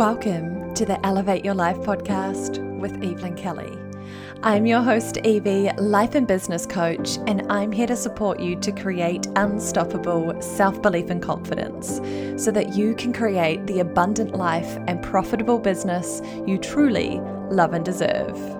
Welcome to the Elevate Your Life podcast with Evelyn Kelly. I'm your host, Evie, life and business coach, and I'm here to support you to create unstoppable self belief and confidence so that you can create the abundant life and profitable business you truly love and deserve.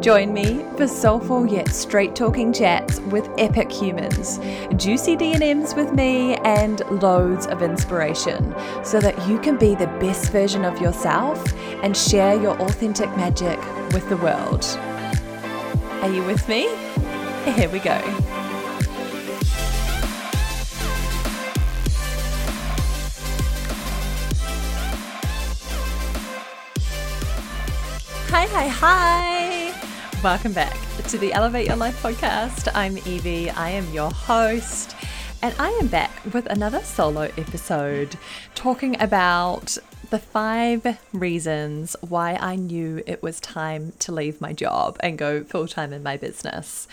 Join me for soulful yet straight talking chats with epic humans, juicy DMs with me, and loads of inspiration so that you can be the best version of yourself and share your authentic magic with the world. Are you with me? Here we go. Hi, hi, hi. Welcome back to the Elevate Your Life podcast. I'm Evie, I am your host, and I am back with another solo episode talking about the five reasons why I knew it was time to leave my job and go full time in my business.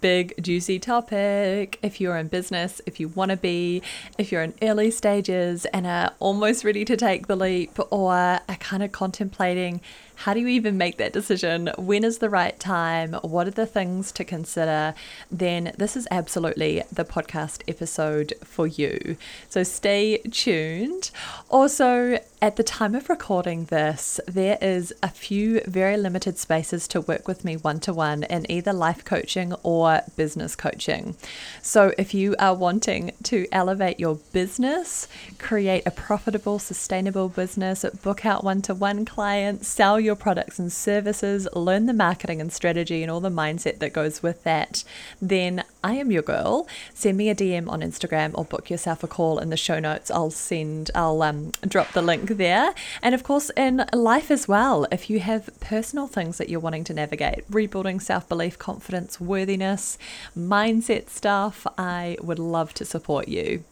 Big, juicy topic. If you're in business, if you want to be, if you're in early stages and are almost ready to take the leap, or are kind of contemplating how do you even make that decision? When is the right time? What are the things to consider? Then this is absolutely the podcast episode for you. So stay tuned. Also, at the time of recording this, there is a few very limited spaces to work with me one to one in either life coaching or business coaching. So, if you are wanting to elevate your business, create a profitable, sustainable business, book out one to one clients, sell your products and services, learn the marketing and strategy and all the mindset that goes with that, then I am your girl. Send me a DM on Instagram or book yourself a call in the show notes. I'll send, I'll um, drop the link there. And of course, in life as well, if you have personal things that you're wanting to navigate, rebuilding self belief, confidence, worthiness, mindset stuff, I would love to support you.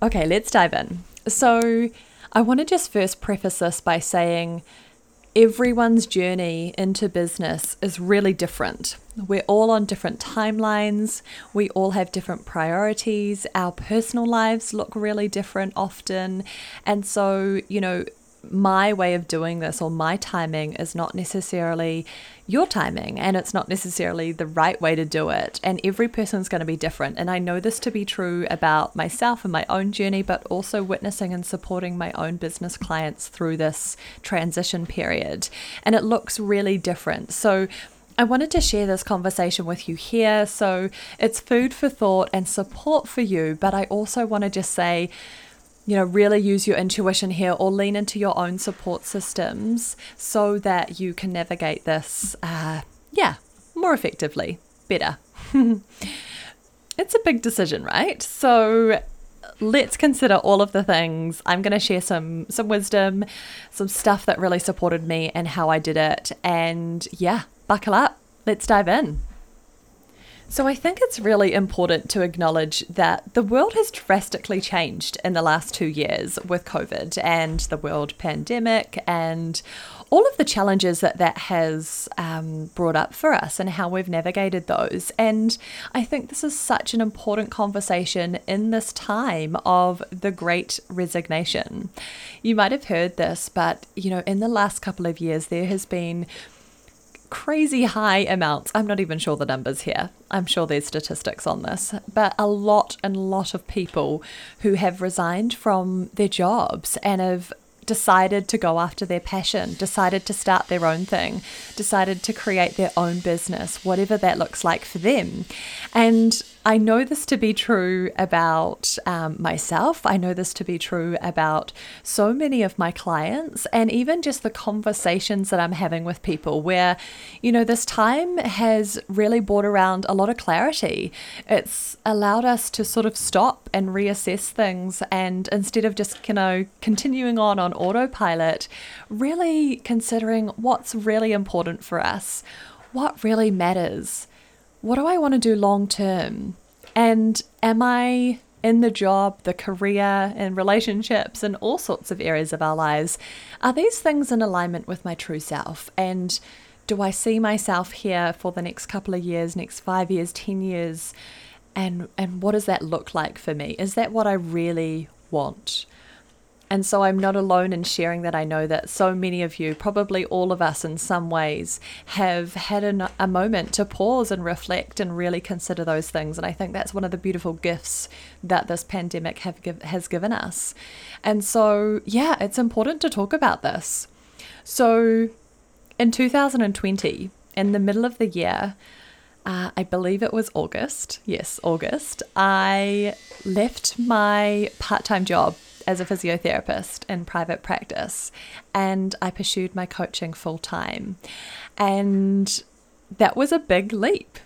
Okay, let's dive in. So, I want to just first preface this by saying everyone's journey into business is really different. We're all on different timelines, we all have different priorities, our personal lives look really different often. And so, you know, my way of doing this or my timing is not necessarily your timing and it's not necessarily the right way to do it. And every person's going to be different. And I know this to be true about myself and my own journey, but also witnessing and supporting my own business clients through this transition period. And it looks really different. So, I wanted to share this conversation with you here. So it's food for thought and support for you. But I also want to just say, you know, really use your intuition here or lean into your own support systems so that you can navigate this, uh, yeah, more effectively, better. it's a big decision, right? So let's consider all of the things. I'm going to share some some wisdom, some stuff that really supported me and how I did it. And yeah, buckle up. Let's dive in. So, I think it's really important to acknowledge that the world has drastically changed in the last two years with COVID and the world pandemic and all of the challenges that that has um, brought up for us and how we've navigated those. And I think this is such an important conversation in this time of the great resignation. You might have heard this, but you know, in the last couple of years, there has been crazy high amounts. I'm not even sure the numbers here. I'm sure there's statistics on this, but a lot and lot of people who have resigned from their jobs and have decided to go after their passion, decided to start their own thing, decided to create their own business, whatever that looks like for them. And I know this to be true about um, myself. I know this to be true about so many of my clients, and even just the conversations that I'm having with people where, you know, this time has really brought around a lot of clarity. It's allowed us to sort of stop and reassess things, and instead of just, you know, continuing on on autopilot, really considering what's really important for us, what really matters what do I want to do long term? And am I in the job, the career, and relationships, and all sorts of areas of our lives? Are these things in alignment with my true self? And do I see myself here for the next couple of years, next five years, 10 years? And, and what does that look like for me? Is that what I really want? And so I'm not alone in sharing that. I know that so many of you, probably all of us in some ways, have had a, a moment to pause and reflect and really consider those things. And I think that's one of the beautiful gifts that this pandemic have give, has given us. And so, yeah, it's important to talk about this. So in 2020, in the middle of the year, uh, I believe it was August. Yes, August. I left my part time job as a physiotherapist in private practice and I pursued my coaching full time. And that was a big leap.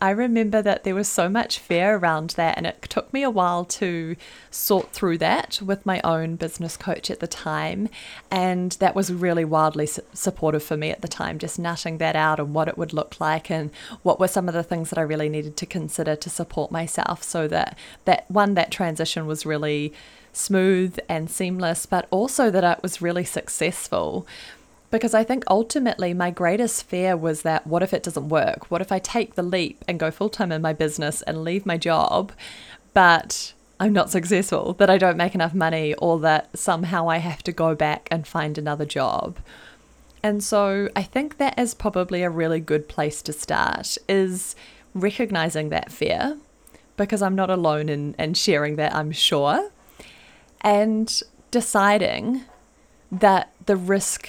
I remember that there was so much fear around that, and it took me a while to sort through that with my own business coach at the time. And that was really wildly supportive for me at the time, just nutting that out and what it would look like, and what were some of the things that I really needed to consider to support myself so that that one, that transition was really smooth and seamless, but also that it was really successful because I think ultimately my greatest fear was that what if it doesn't work? What if I take the leap and go full time in my business and leave my job, but I'm not successful, that I don't make enough money, or that somehow I have to go back and find another job? And so I think that is probably a really good place to start is recognizing that fear because I'm not alone in, in sharing that, I'm sure, and deciding that the risk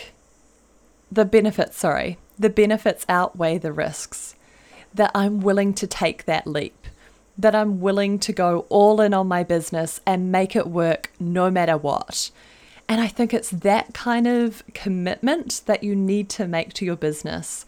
the benefits, sorry, the benefits outweigh the risks. That I'm willing to take that leap, that I'm willing to go all in on my business and make it work no matter what. And I think it's that kind of commitment that you need to make to your business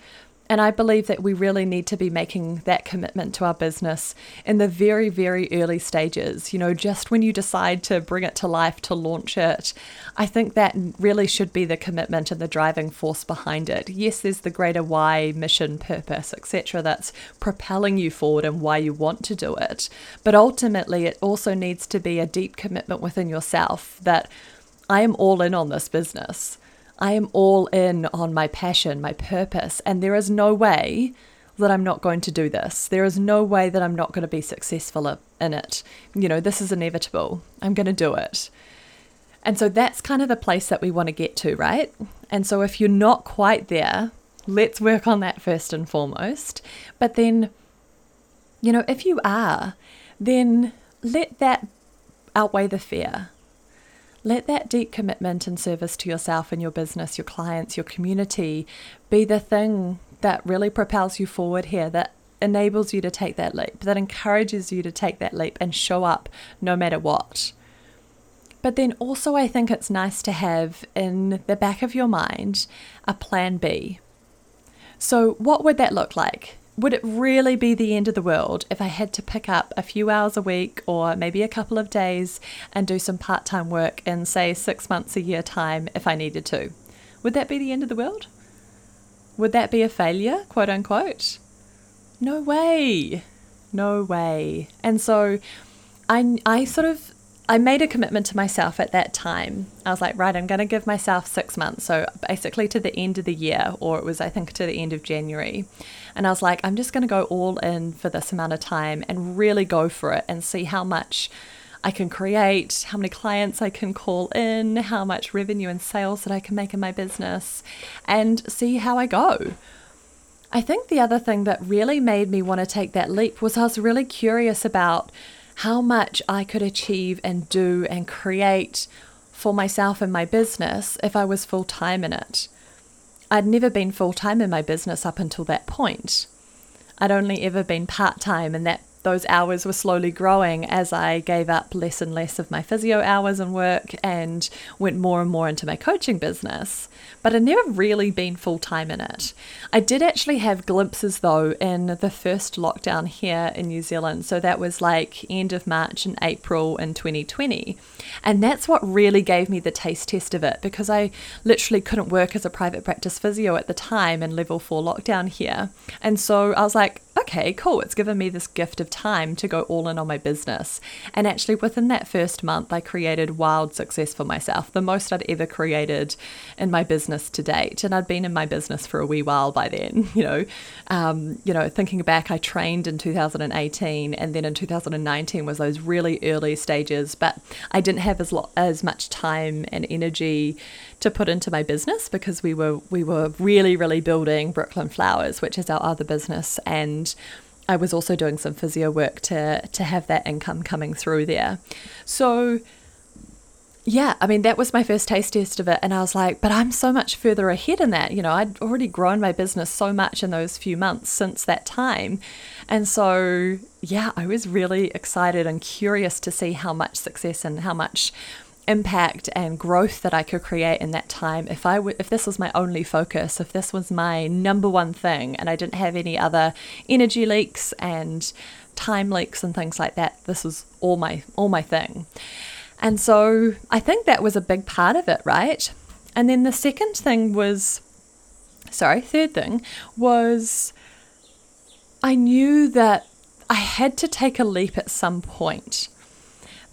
and I believe that we really need to be making that commitment to our business in the very, very early stages. You know, just when you decide to bring it to life, to launch it, I think that really should be the commitment and the driving force behind it. Yes, there's the greater why, mission, purpose, etc., that's propelling you forward and why you want to do it. But ultimately, it also needs to be a deep commitment within yourself that I am all in on this business. I am all in on my passion, my purpose, and there is no way that I'm not going to do this. There is no way that I'm not going to be successful in it. You know, this is inevitable. I'm going to do it. And so that's kind of the place that we want to get to, right? And so if you're not quite there, let's work on that first and foremost. But then, you know, if you are, then let that outweigh the fear let that deep commitment and service to yourself and your business, your clients, your community be the thing that really propels you forward here, that enables you to take that leap, that encourages you to take that leap and show up no matter what. But then also, I think it's nice to have in the back of your mind a plan B. So, what would that look like? Would it really be the end of the world if I had to pick up a few hours a week or maybe a couple of days and do some part time work in, say, six months a year time if I needed to? Would that be the end of the world? Would that be a failure, quote unquote? No way. No way. And so I, I sort of I made a commitment to myself at that time. I was like, right, I'm going to give myself six months. So basically to the end of the year, or it was, I think, to the end of January. And I was like, I'm just going to go all in for this amount of time and really go for it and see how much I can create, how many clients I can call in, how much revenue and sales that I can make in my business, and see how I go. I think the other thing that really made me want to take that leap was I was really curious about how much I could achieve and do and create for myself and my business if I was full time in it. I'd never been full time in my business up until that point. I'd only ever been part time, and that those hours were slowly growing as I gave up less and less of my physio hours and work and went more and more into my coaching business. But I'd never really been full time in it. I did actually have glimpses though in the first lockdown here in New Zealand. So that was like end of March and April in 2020. And that's what really gave me the taste test of it because I literally couldn't work as a private practice physio at the time in level four lockdown here. And so I was like, okay, cool. It's given me this gift of time to go all in on my business. And actually, within that first month, I created wild success for myself, the most I'd ever created in my business to date. And I'd been in my business for a wee while by then. You know, um, you know, thinking back, I trained in 2018, and then in 2019 was those really early stages, but I didn't have as lo- as much time and energy to put into my business because we were we were really really building Brooklyn Flowers, which is our other business, and I was also doing some physio work to to have that income coming through there. So yeah, I mean that was my first taste test of it and I was like, but I'm so much further ahead in that. You know, I'd already grown my business so much in those few months since that time. And so, yeah, I was really excited and curious to see how much success and how much impact and growth that I could create in that time if I w- if this was my only focus if this was my number one thing and I didn't have any other energy leaks and time leaks and things like that this was all my all my thing. And so I think that was a big part of it right? And then the second thing was sorry third thing was I knew that I had to take a leap at some point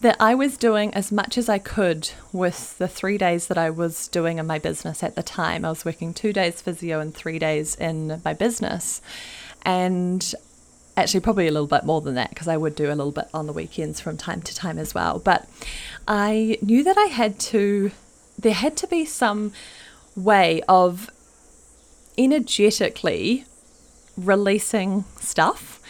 that I was doing as much as I could with the three days that I was doing in my business at the time. I was working two days physio and three days in my business. And actually, probably a little bit more than that because I would do a little bit on the weekends from time to time as well. But I knew that I had to, there had to be some way of energetically releasing stuff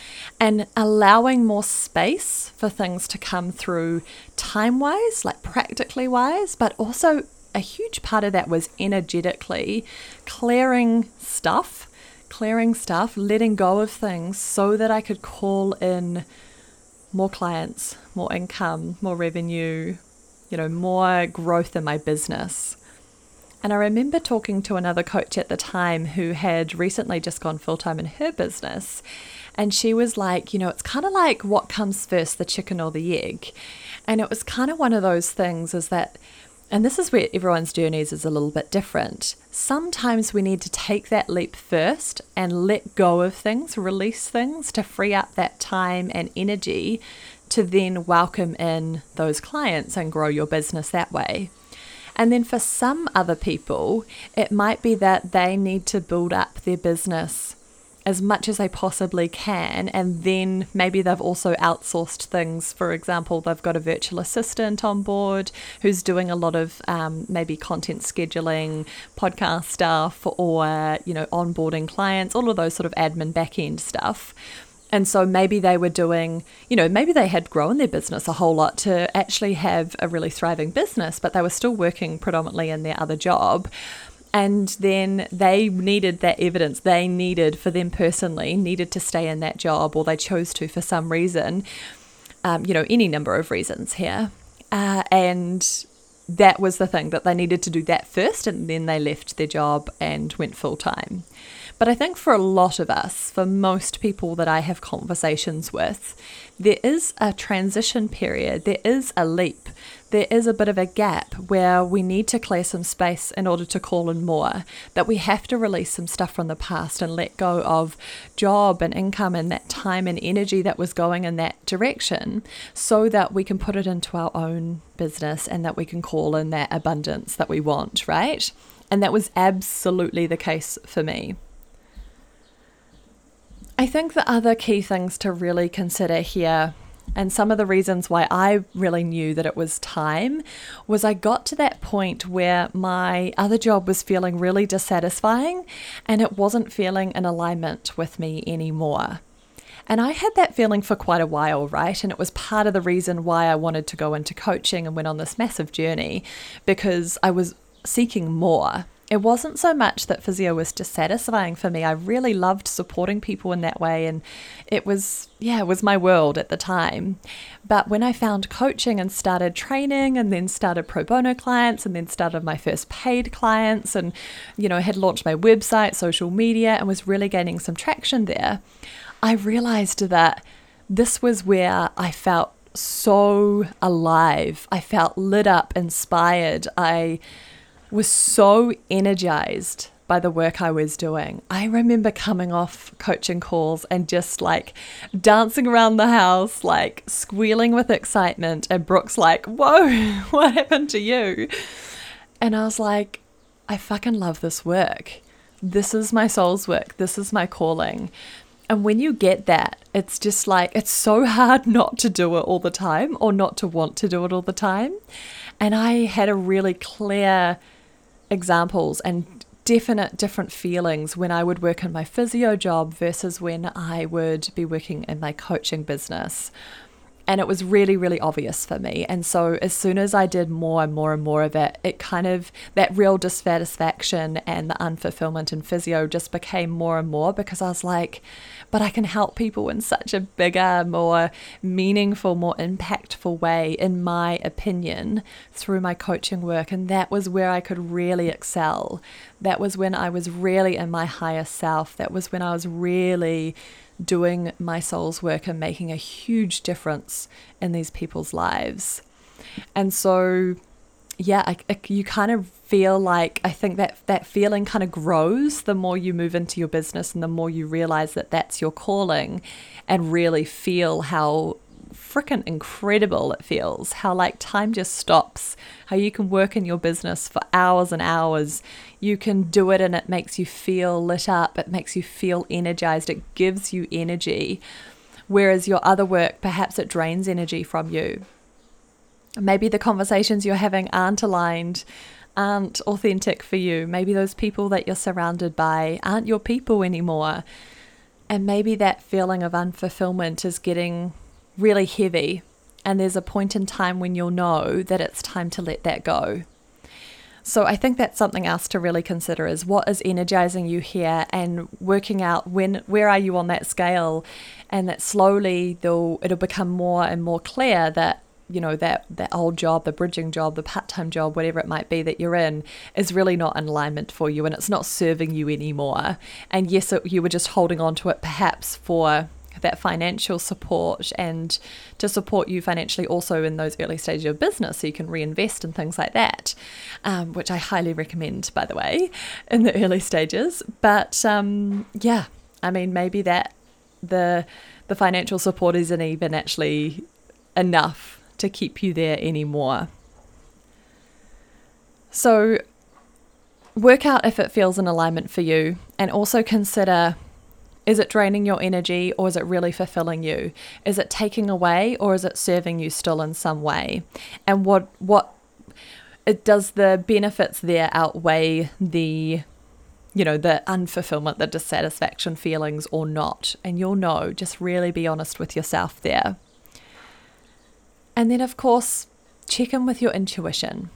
and allowing more space for things to come through time wise, like practically wise, but also a huge part of that was energetically clearing stuff, clearing stuff, letting go of things so that I could call in more clients, more income, more revenue, you know, more growth in my business. And I remember talking to another coach at the time who had recently just gone full time in her business. And she was like, you know, it's kind of like what comes first, the chicken or the egg. And it was kind of one of those things is that, and this is where everyone's journeys is a little bit different. Sometimes we need to take that leap first and let go of things, release things to free up that time and energy to then welcome in those clients and grow your business that way. And then for some other people, it might be that they need to build up their business as much as they possibly can. And then maybe they've also outsourced things. For example, they've got a virtual assistant on board who's doing a lot of um, maybe content scheduling, podcast stuff, or, you know, onboarding clients, all of those sort of admin back end stuff. And so maybe they were doing, you know, maybe they had grown their business a whole lot to actually have a really thriving business, but they were still working predominantly in their other job and then they needed that evidence. They needed for them personally needed to stay in that job or they chose to for some reason um, you know any number of reasons here. Uh, and that was the thing that they needed to do that first and then they left their job and went full time but I think for a lot of us, for most people that I have conversations with, there is a transition period, there is a leap, there is a bit of a gap where we need to clear some space in order to call in more, that we have to release some stuff from the past and let go of job and income and that time and energy that was going in that direction so that we can put it into our own business and that we can call in that abundance that we want, right? And that was absolutely the case for me. I think the other key things to really consider here, and some of the reasons why I really knew that it was time, was I got to that point where my other job was feeling really dissatisfying and it wasn't feeling in alignment with me anymore. And I had that feeling for quite a while, right? And it was part of the reason why I wanted to go into coaching and went on this massive journey because I was seeking more it wasn't so much that physio was dissatisfying for me. I really loved supporting people in that way. And it was, yeah, it was my world at the time. But when I found coaching and started training and then started pro bono clients and then started my first paid clients and, you know, had launched my website, social media, and was really gaining some traction there, I realized that this was where I felt so alive. I felt lit up, inspired. I was so energized by the work I was doing. I remember coming off coaching calls and just like dancing around the house, like squealing with excitement. And Brooke's like, Whoa, what happened to you? And I was like, I fucking love this work. This is my soul's work. This is my calling. And when you get that, it's just like, it's so hard not to do it all the time or not to want to do it all the time. And I had a really clear examples and definite different feelings when I would work in my physio job versus when I would be working in my coaching business. And it was really, really obvious for me. And so, as soon as I did more and more and more of it, it kind of that real dissatisfaction and the unfulfillment in physio just became more and more because I was like, but I can help people in such a bigger, more meaningful, more impactful way, in my opinion, through my coaching work. And that was where I could really excel. That was when I was really in my higher self. That was when I was really doing my soul's work and making a huge difference in these people's lives. And so, yeah, I, I, you kind of feel like I think that that feeling kind of grows the more you move into your business and the more you realize that that's your calling and really feel how freaking incredible it feels. How like time just stops. How you can work in your business for hours and hours. You can do it and it makes you feel lit up. It makes you feel energized. It gives you energy. Whereas your other work, perhaps it drains energy from you. Maybe the conversations you're having aren't aligned, aren't authentic for you. Maybe those people that you're surrounded by aren't your people anymore. And maybe that feeling of unfulfillment is getting really heavy. And there's a point in time when you'll know that it's time to let that go. So I think that's something else to really consider is what is energizing you here and working out when where are you on that scale and that slowly it'll become more and more clear that you know that that old job the bridging job the part-time job whatever it might be that you're in is really not in alignment for you and it's not serving you anymore and yes it, you were just holding on to it perhaps for that financial support and to support you financially also in those early stages of business so you can reinvest and things like that, um, which I highly recommend, by the way, in the early stages. But um, yeah, I mean, maybe that the the financial support isn't even actually enough to keep you there anymore. So work out if it feels in alignment for you and also consider is it draining your energy or is it really fulfilling you? Is it taking away or is it serving you still in some way? And what what it does the benefits there outweigh the you know the unfulfillment the dissatisfaction feelings or not and you'll know just really be honest with yourself there and then of course check in with your intuition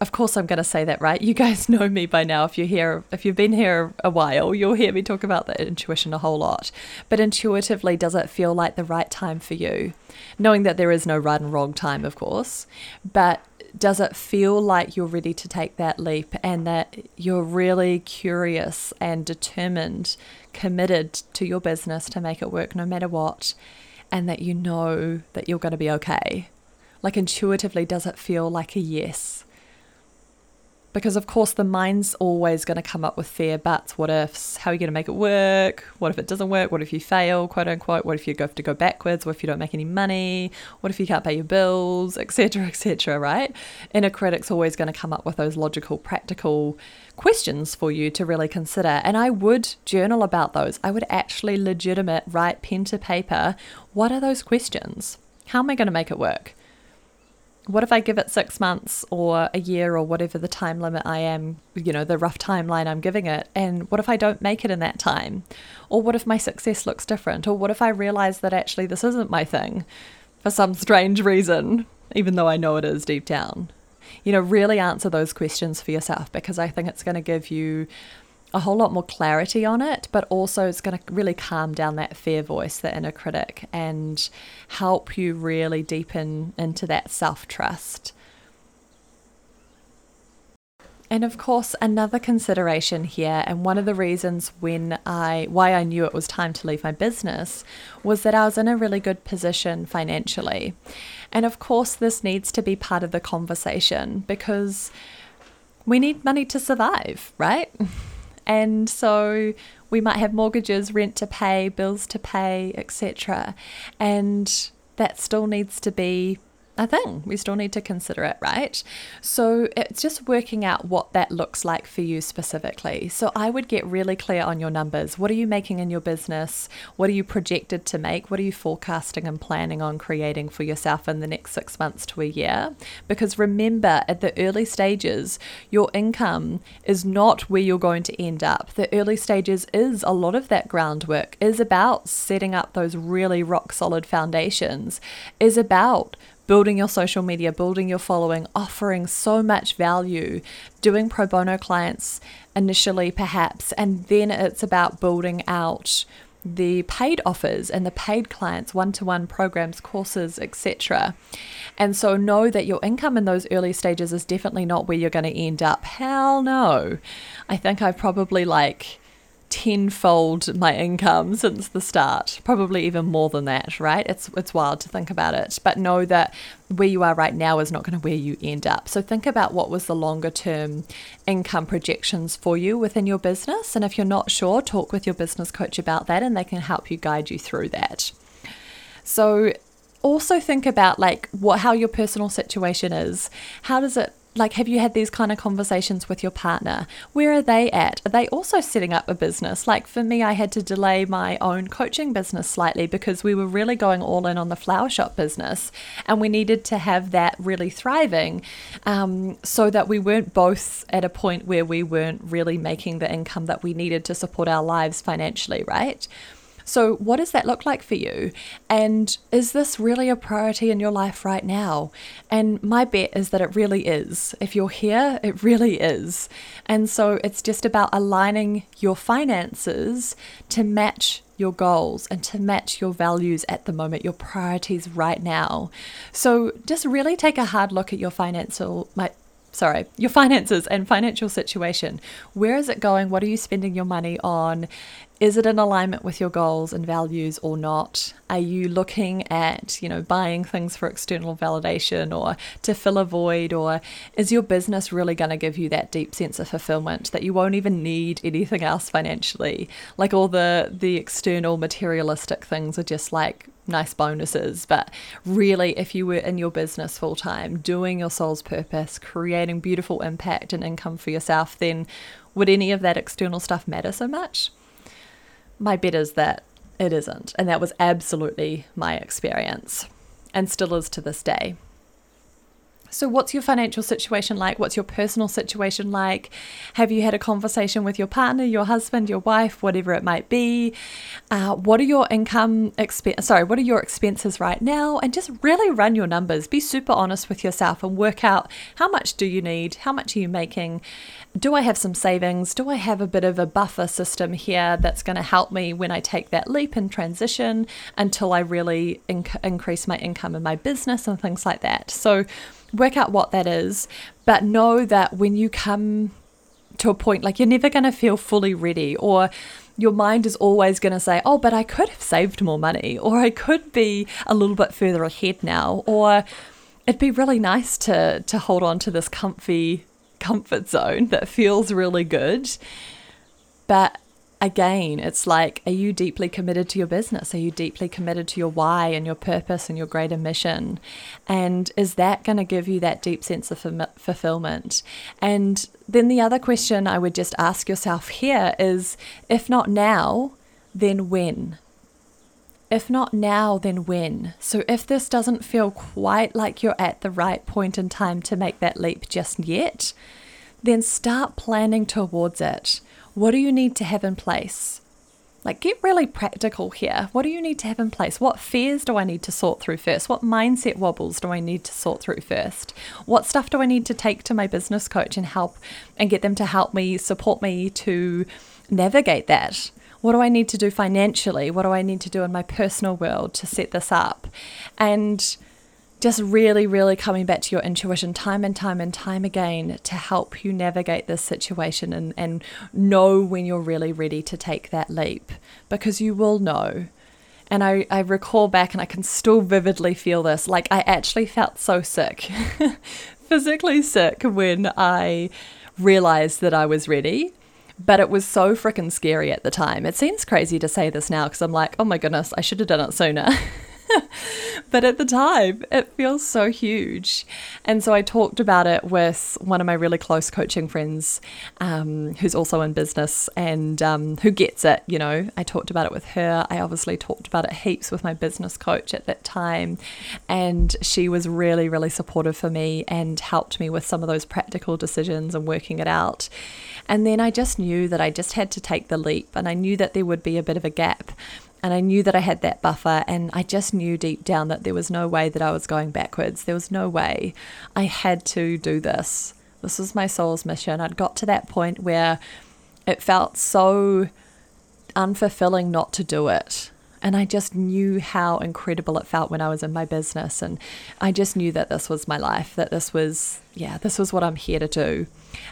of course, I'm going to say that, right? You guys know me by now. If you're here, if you've been here a while, you'll hear me talk about the intuition a whole lot. But intuitively, does it feel like the right time for you? Knowing that there is no right and wrong time, of course, but does it feel like you're ready to take that leap and that you're really curious and determined, committed to your business to make it work no matter what, and that you know that you're going to be okay? Like intuitively, does it feel like a yes? Because of course the mind's always going to come up with fear buts what ifs how are you going to make it work? What if it doesn't work? What if you fail quote unquote? What if you have to go backwards? What if you don't make any money? What if you can't pay your bills? Etc etc right? Inner critic's always going to come up with those logical practical questions for you to really consider. And i would journal about those. I would actually legitimate write pen to paper what are those questions? How am i going to make it work what if I give it six months or a year or whatever the time limit I am, you know, the rough timeline I'm giving it? And what if I don't make it in that time? Or what if my success looks different? Or what if I realize that actually this isn't my thing for some strange reason, even though I know it is deep down? You know, really answer those questions for yourself because I think it's going to give you a whole lot more clarity on it, but also it's going to really calm down that fear voice, the inner critic, and help you really deepen into that self trust. And of course, another consideration here, and one of the reasons when I why I knew it was time to leave my business was that I was in a really good position financially. And of course, this needs to be part of the conversation because we need money to survive, right? And so we might have mortgages, rent to pay, bills to pay, etc. And that still needs to be a thing. We still need to consider it, right? So it's just working out what that looks like for you specifically. So I would get really clear on your numbers. What are you making in your business? What are you projected to make? What are you forecasting and planning on creating for yourself in the next six months to a year? Because remember, at the early stages, your income is not where you're going to end up. The early stages is a lot of that groundwork, is about setting up those really rock solid foundations, is about building your social media, building your following, offering so much value, doing pro bono clients initially, perhaps, and then it's about building out the paid offers and the paid clients, one to one programs, courses, etc. And so know that your income in those early stages is definitely not where you're going to end up. Hell no. I think I've probably like tenfold my income since the start, probably even more than that, right? It's it's wild to think about it, but know that where you are right now is not going to where you end up. So think about what was the longer term income projections for you within your business, and if you're not sure, talk with your business coach about that and they can help you guide you through that. So also think about like what how your personal situation is. How does it like have you had these kind of conversations with your partner? Where are they at? Are they also setting up a business? Like for me i had to delay my own coaching business slightly because we were really going all in on the flower shop business and we needed to have that really thriving um, so that we weren't both at a point where we weren't really making the income that we needed to support our lives financially right so, what does that look like for you? And is this really a priority in your life right now? And my bet is that it really is. If you're here, it really is. And so, it's just about aligning your finances to match your goals and to match your values at the moment, your priorities right now. So, just really take a hard look at your financial, my, sorry, your finances and financial situation. Where is it going? What are you spending your money on? Is it in alignment with your goals and values or not? Are you looking at, you know, buying things for external validation or to fill a void or is your business really going to give you that deep sense of fulfillment that you won't even need anything else financially? Like all the the external materialistic things are just like nice bonuses. But really, if you were in your business full time, doing your soul's purpose, creating beautiful impact and income for yourself, then would any of that external stuff matter so much? My bet is that it isn't. And that was absolutely my experience and still is to this day. So, what's your financial situation like? What's your personal situation like? Have you had a conversation with your partner, your husband, your wife, whatever it might be? Uh, what are your income expense? Sorry, what are your expenses right now? And just really run your numbers. Be super honest with yourself and work out how much do you need? How much are you making? Do I have some savings? Do I have a bit of a buffer system here that's going to help me when I take that leap and transition until I really inc- increase my income in my business and things like that? So work out what that is, but know that when you come to a point, like you're never going to feel fully ready, or your mind is always going to say, Oh, but I could have saved more money, or I could be a little bit further ahead now, or it'd be really nice to, to hold on to this comfy comfort zone that feels really good. But again, it's like, are you deeply committed to your business? Are you deeply committed to your why and your purpose and your greater mission? And is that going to give you that deep sense of fulfillment? And then the other question I would just ask yourself here is if not now, then when? If not now, then when? So, if this doesn't feel quite like you're at the right point in time to make that leap just yet, then start planning towards it. What do you need to have in place? Like, get really practical here. What do you need to have in place? What fears do I need to sort through first? What mindset wobbles do I need to sort through first? What stuff do I need to take to my business coach and help and get them to help me, support me to navigate that? What do I need to do financially? What do I need to do in my personal world to set this up? And just really, really coming back to your intuition time and time and time again to help you navigate this situation and, and know when you're really ready to take that leap because you will know. And I, I recall back and I can still vividly feel this. Like I actually felt so sick physically sick when I realized that I was ready. But it was so freaking scary at the time. It seems crazy to say this now because I'm like, oh my goodness, I should have done it sooner. but at the time, it feels so huge. And so I talked about it with one of my really close coaching friends um, who's also in business and um, who gets it. You know, I talked about it with her. I obviously talked about it heaps with my business coach at that time. And she was really, really supportive for me and helped me with some of those practical decisions and working it out. And then I just knew that I just had to take the leap and I knew that there would be a bit of a gap and I knew that I had that buffer, and I just knew deep down that there was no way that I was going backwards. There was no way. I had to do this. This was my soul's mission. I'd got to that point where it felt so unfulfilling not to do it. And I just knew how incredible it felt when I was in my business. And I just knew that this was my life, that this was, yeah, this was what I'm here to do.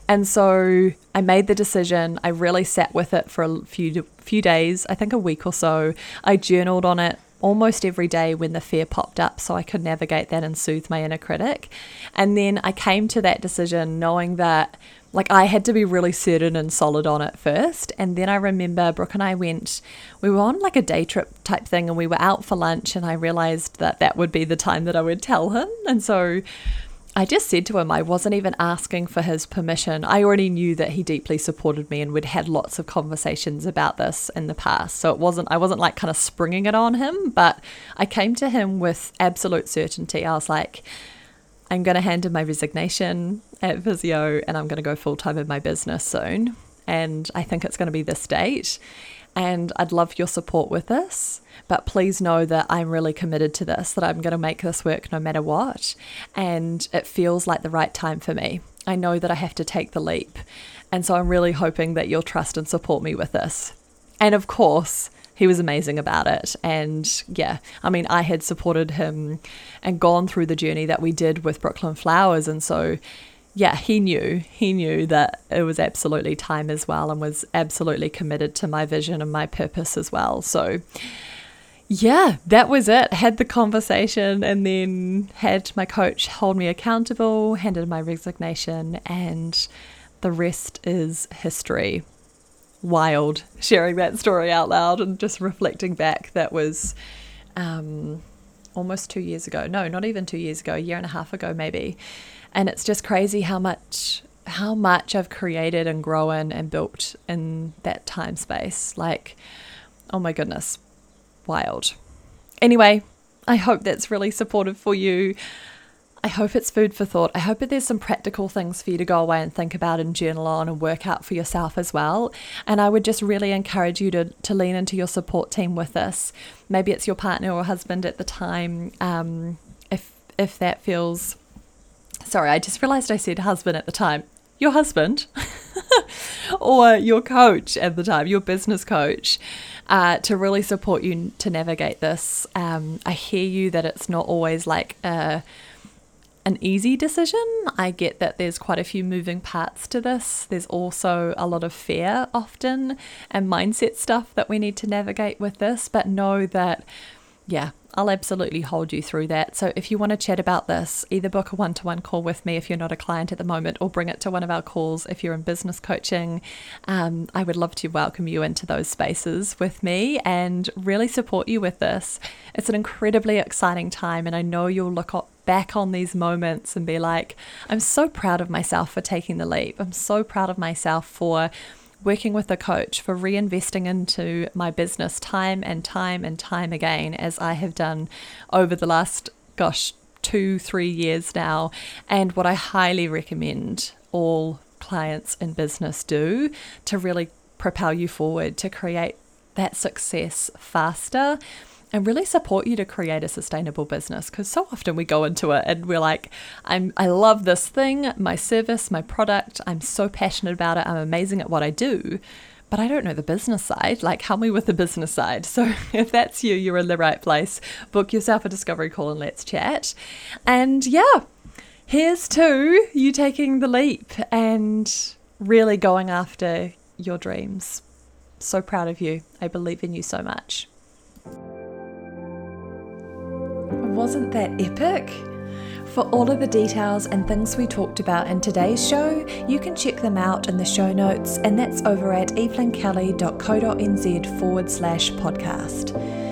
And so I made the decision. I really sat with it for a few few days, I think a week or so. I journaled on it almost every day when the fear popped up so I could navigate that and soothe my inner critic. And then I came to that decision knowing that like I had to be really certain and solid on it first. And then I remember Brooke and I went, we were on like a day trip type thing and we were out for lunch and I realized that that would be the time that I would tell him. And so I just said to him, I wasn't even asking for his permission. I already knew that he deeply supported me and we'd had lots of conversations about this in the past. So it wasn't, I wasn't like kind of springing it on him, but I came to him with absolute certainty. I was like, I'm going to hand in my resignation at physio and I'm going to go full time in my business soon. And I think it's going to be this date. And I'd love your support with this. But please know that I'm really committed to this, that I'm going to make this work no matter what. And it feels like the right time for me. I know that I have to take the leap. And so I'm really hoping that you'll trust and support me with this. And of course, he was amazing about it. And yeah, I mean, I had supported him and gone through the journey that we did with Brooklyn Flowers. And so, yeah, he knew, he knew that it was absolutely time as well and was absolutely committed to my vision and my purpose as well. So, yeah, that was it. Had the conversation and then had my coach hold me accountable, handed my resignation, and the rest is history wild sharing that story out loud and just reflecting back. That was um, almost two years ago. No, not even two years ago, a year and a half ago, maybe. And it's just crazy how much how much I've created and grown and built in that time space. Like, oh my goodness, wild. Anyway, I hope that's really supportive for you. I hope it's food for thought. I hope that there's some practical things for you to go away and think about and journal on and work out for yourself as well. And I would just really encourage you to, to lean into your support team with this. Maybe it's your partner or husband at the time. Um, if if that feels sorry, I just realized I said husband at the time. Your husband or your coach at the time, your business coach. Uh, to really support you to navigate this. Um, I hear you that it's not always like a an easy decision. I get that there's quite a few moving parts to this. There's also a lot of fear often and mindset stuff that we need to navigate with this, but know that, yeah, I'll absolutely hold you through that. So if you want to chat about this, either book a one to one call with me if you're not a client at the moment, or bring it to one of our calls if you're in business coaching. Um, I would love to welcome you into those spaces with me and really support you with this. It's an incredibly exciting time, and I know you'll look back on these moments and be like, I'm so proud of myself for taking the leap. I'm so proud of myself for working with a coach, for reinvesting into my business time and time and time again, as I have done over the last, gosh, two, three years now. And what I highly recommend all clients in business do to really propel you forward to create that success faster and really support you to create a sustainable business because so often we go into it and we're like I'm I love this thing my service my product I'm so passionate about it I'm amazing at what I do but I don't know the business side like help me with the business side. So if that's you you're in the right place. Book yourself a discovery call and let's chat. And yeah here's to you taking the leap and really going after your dreams. So proud of you. I believe in you so much wasn't that epic? For all of the details and things we talked about in today's show, you can check them out in the show notes, and that's over at evelynkelly.co.nz forward slash podcast.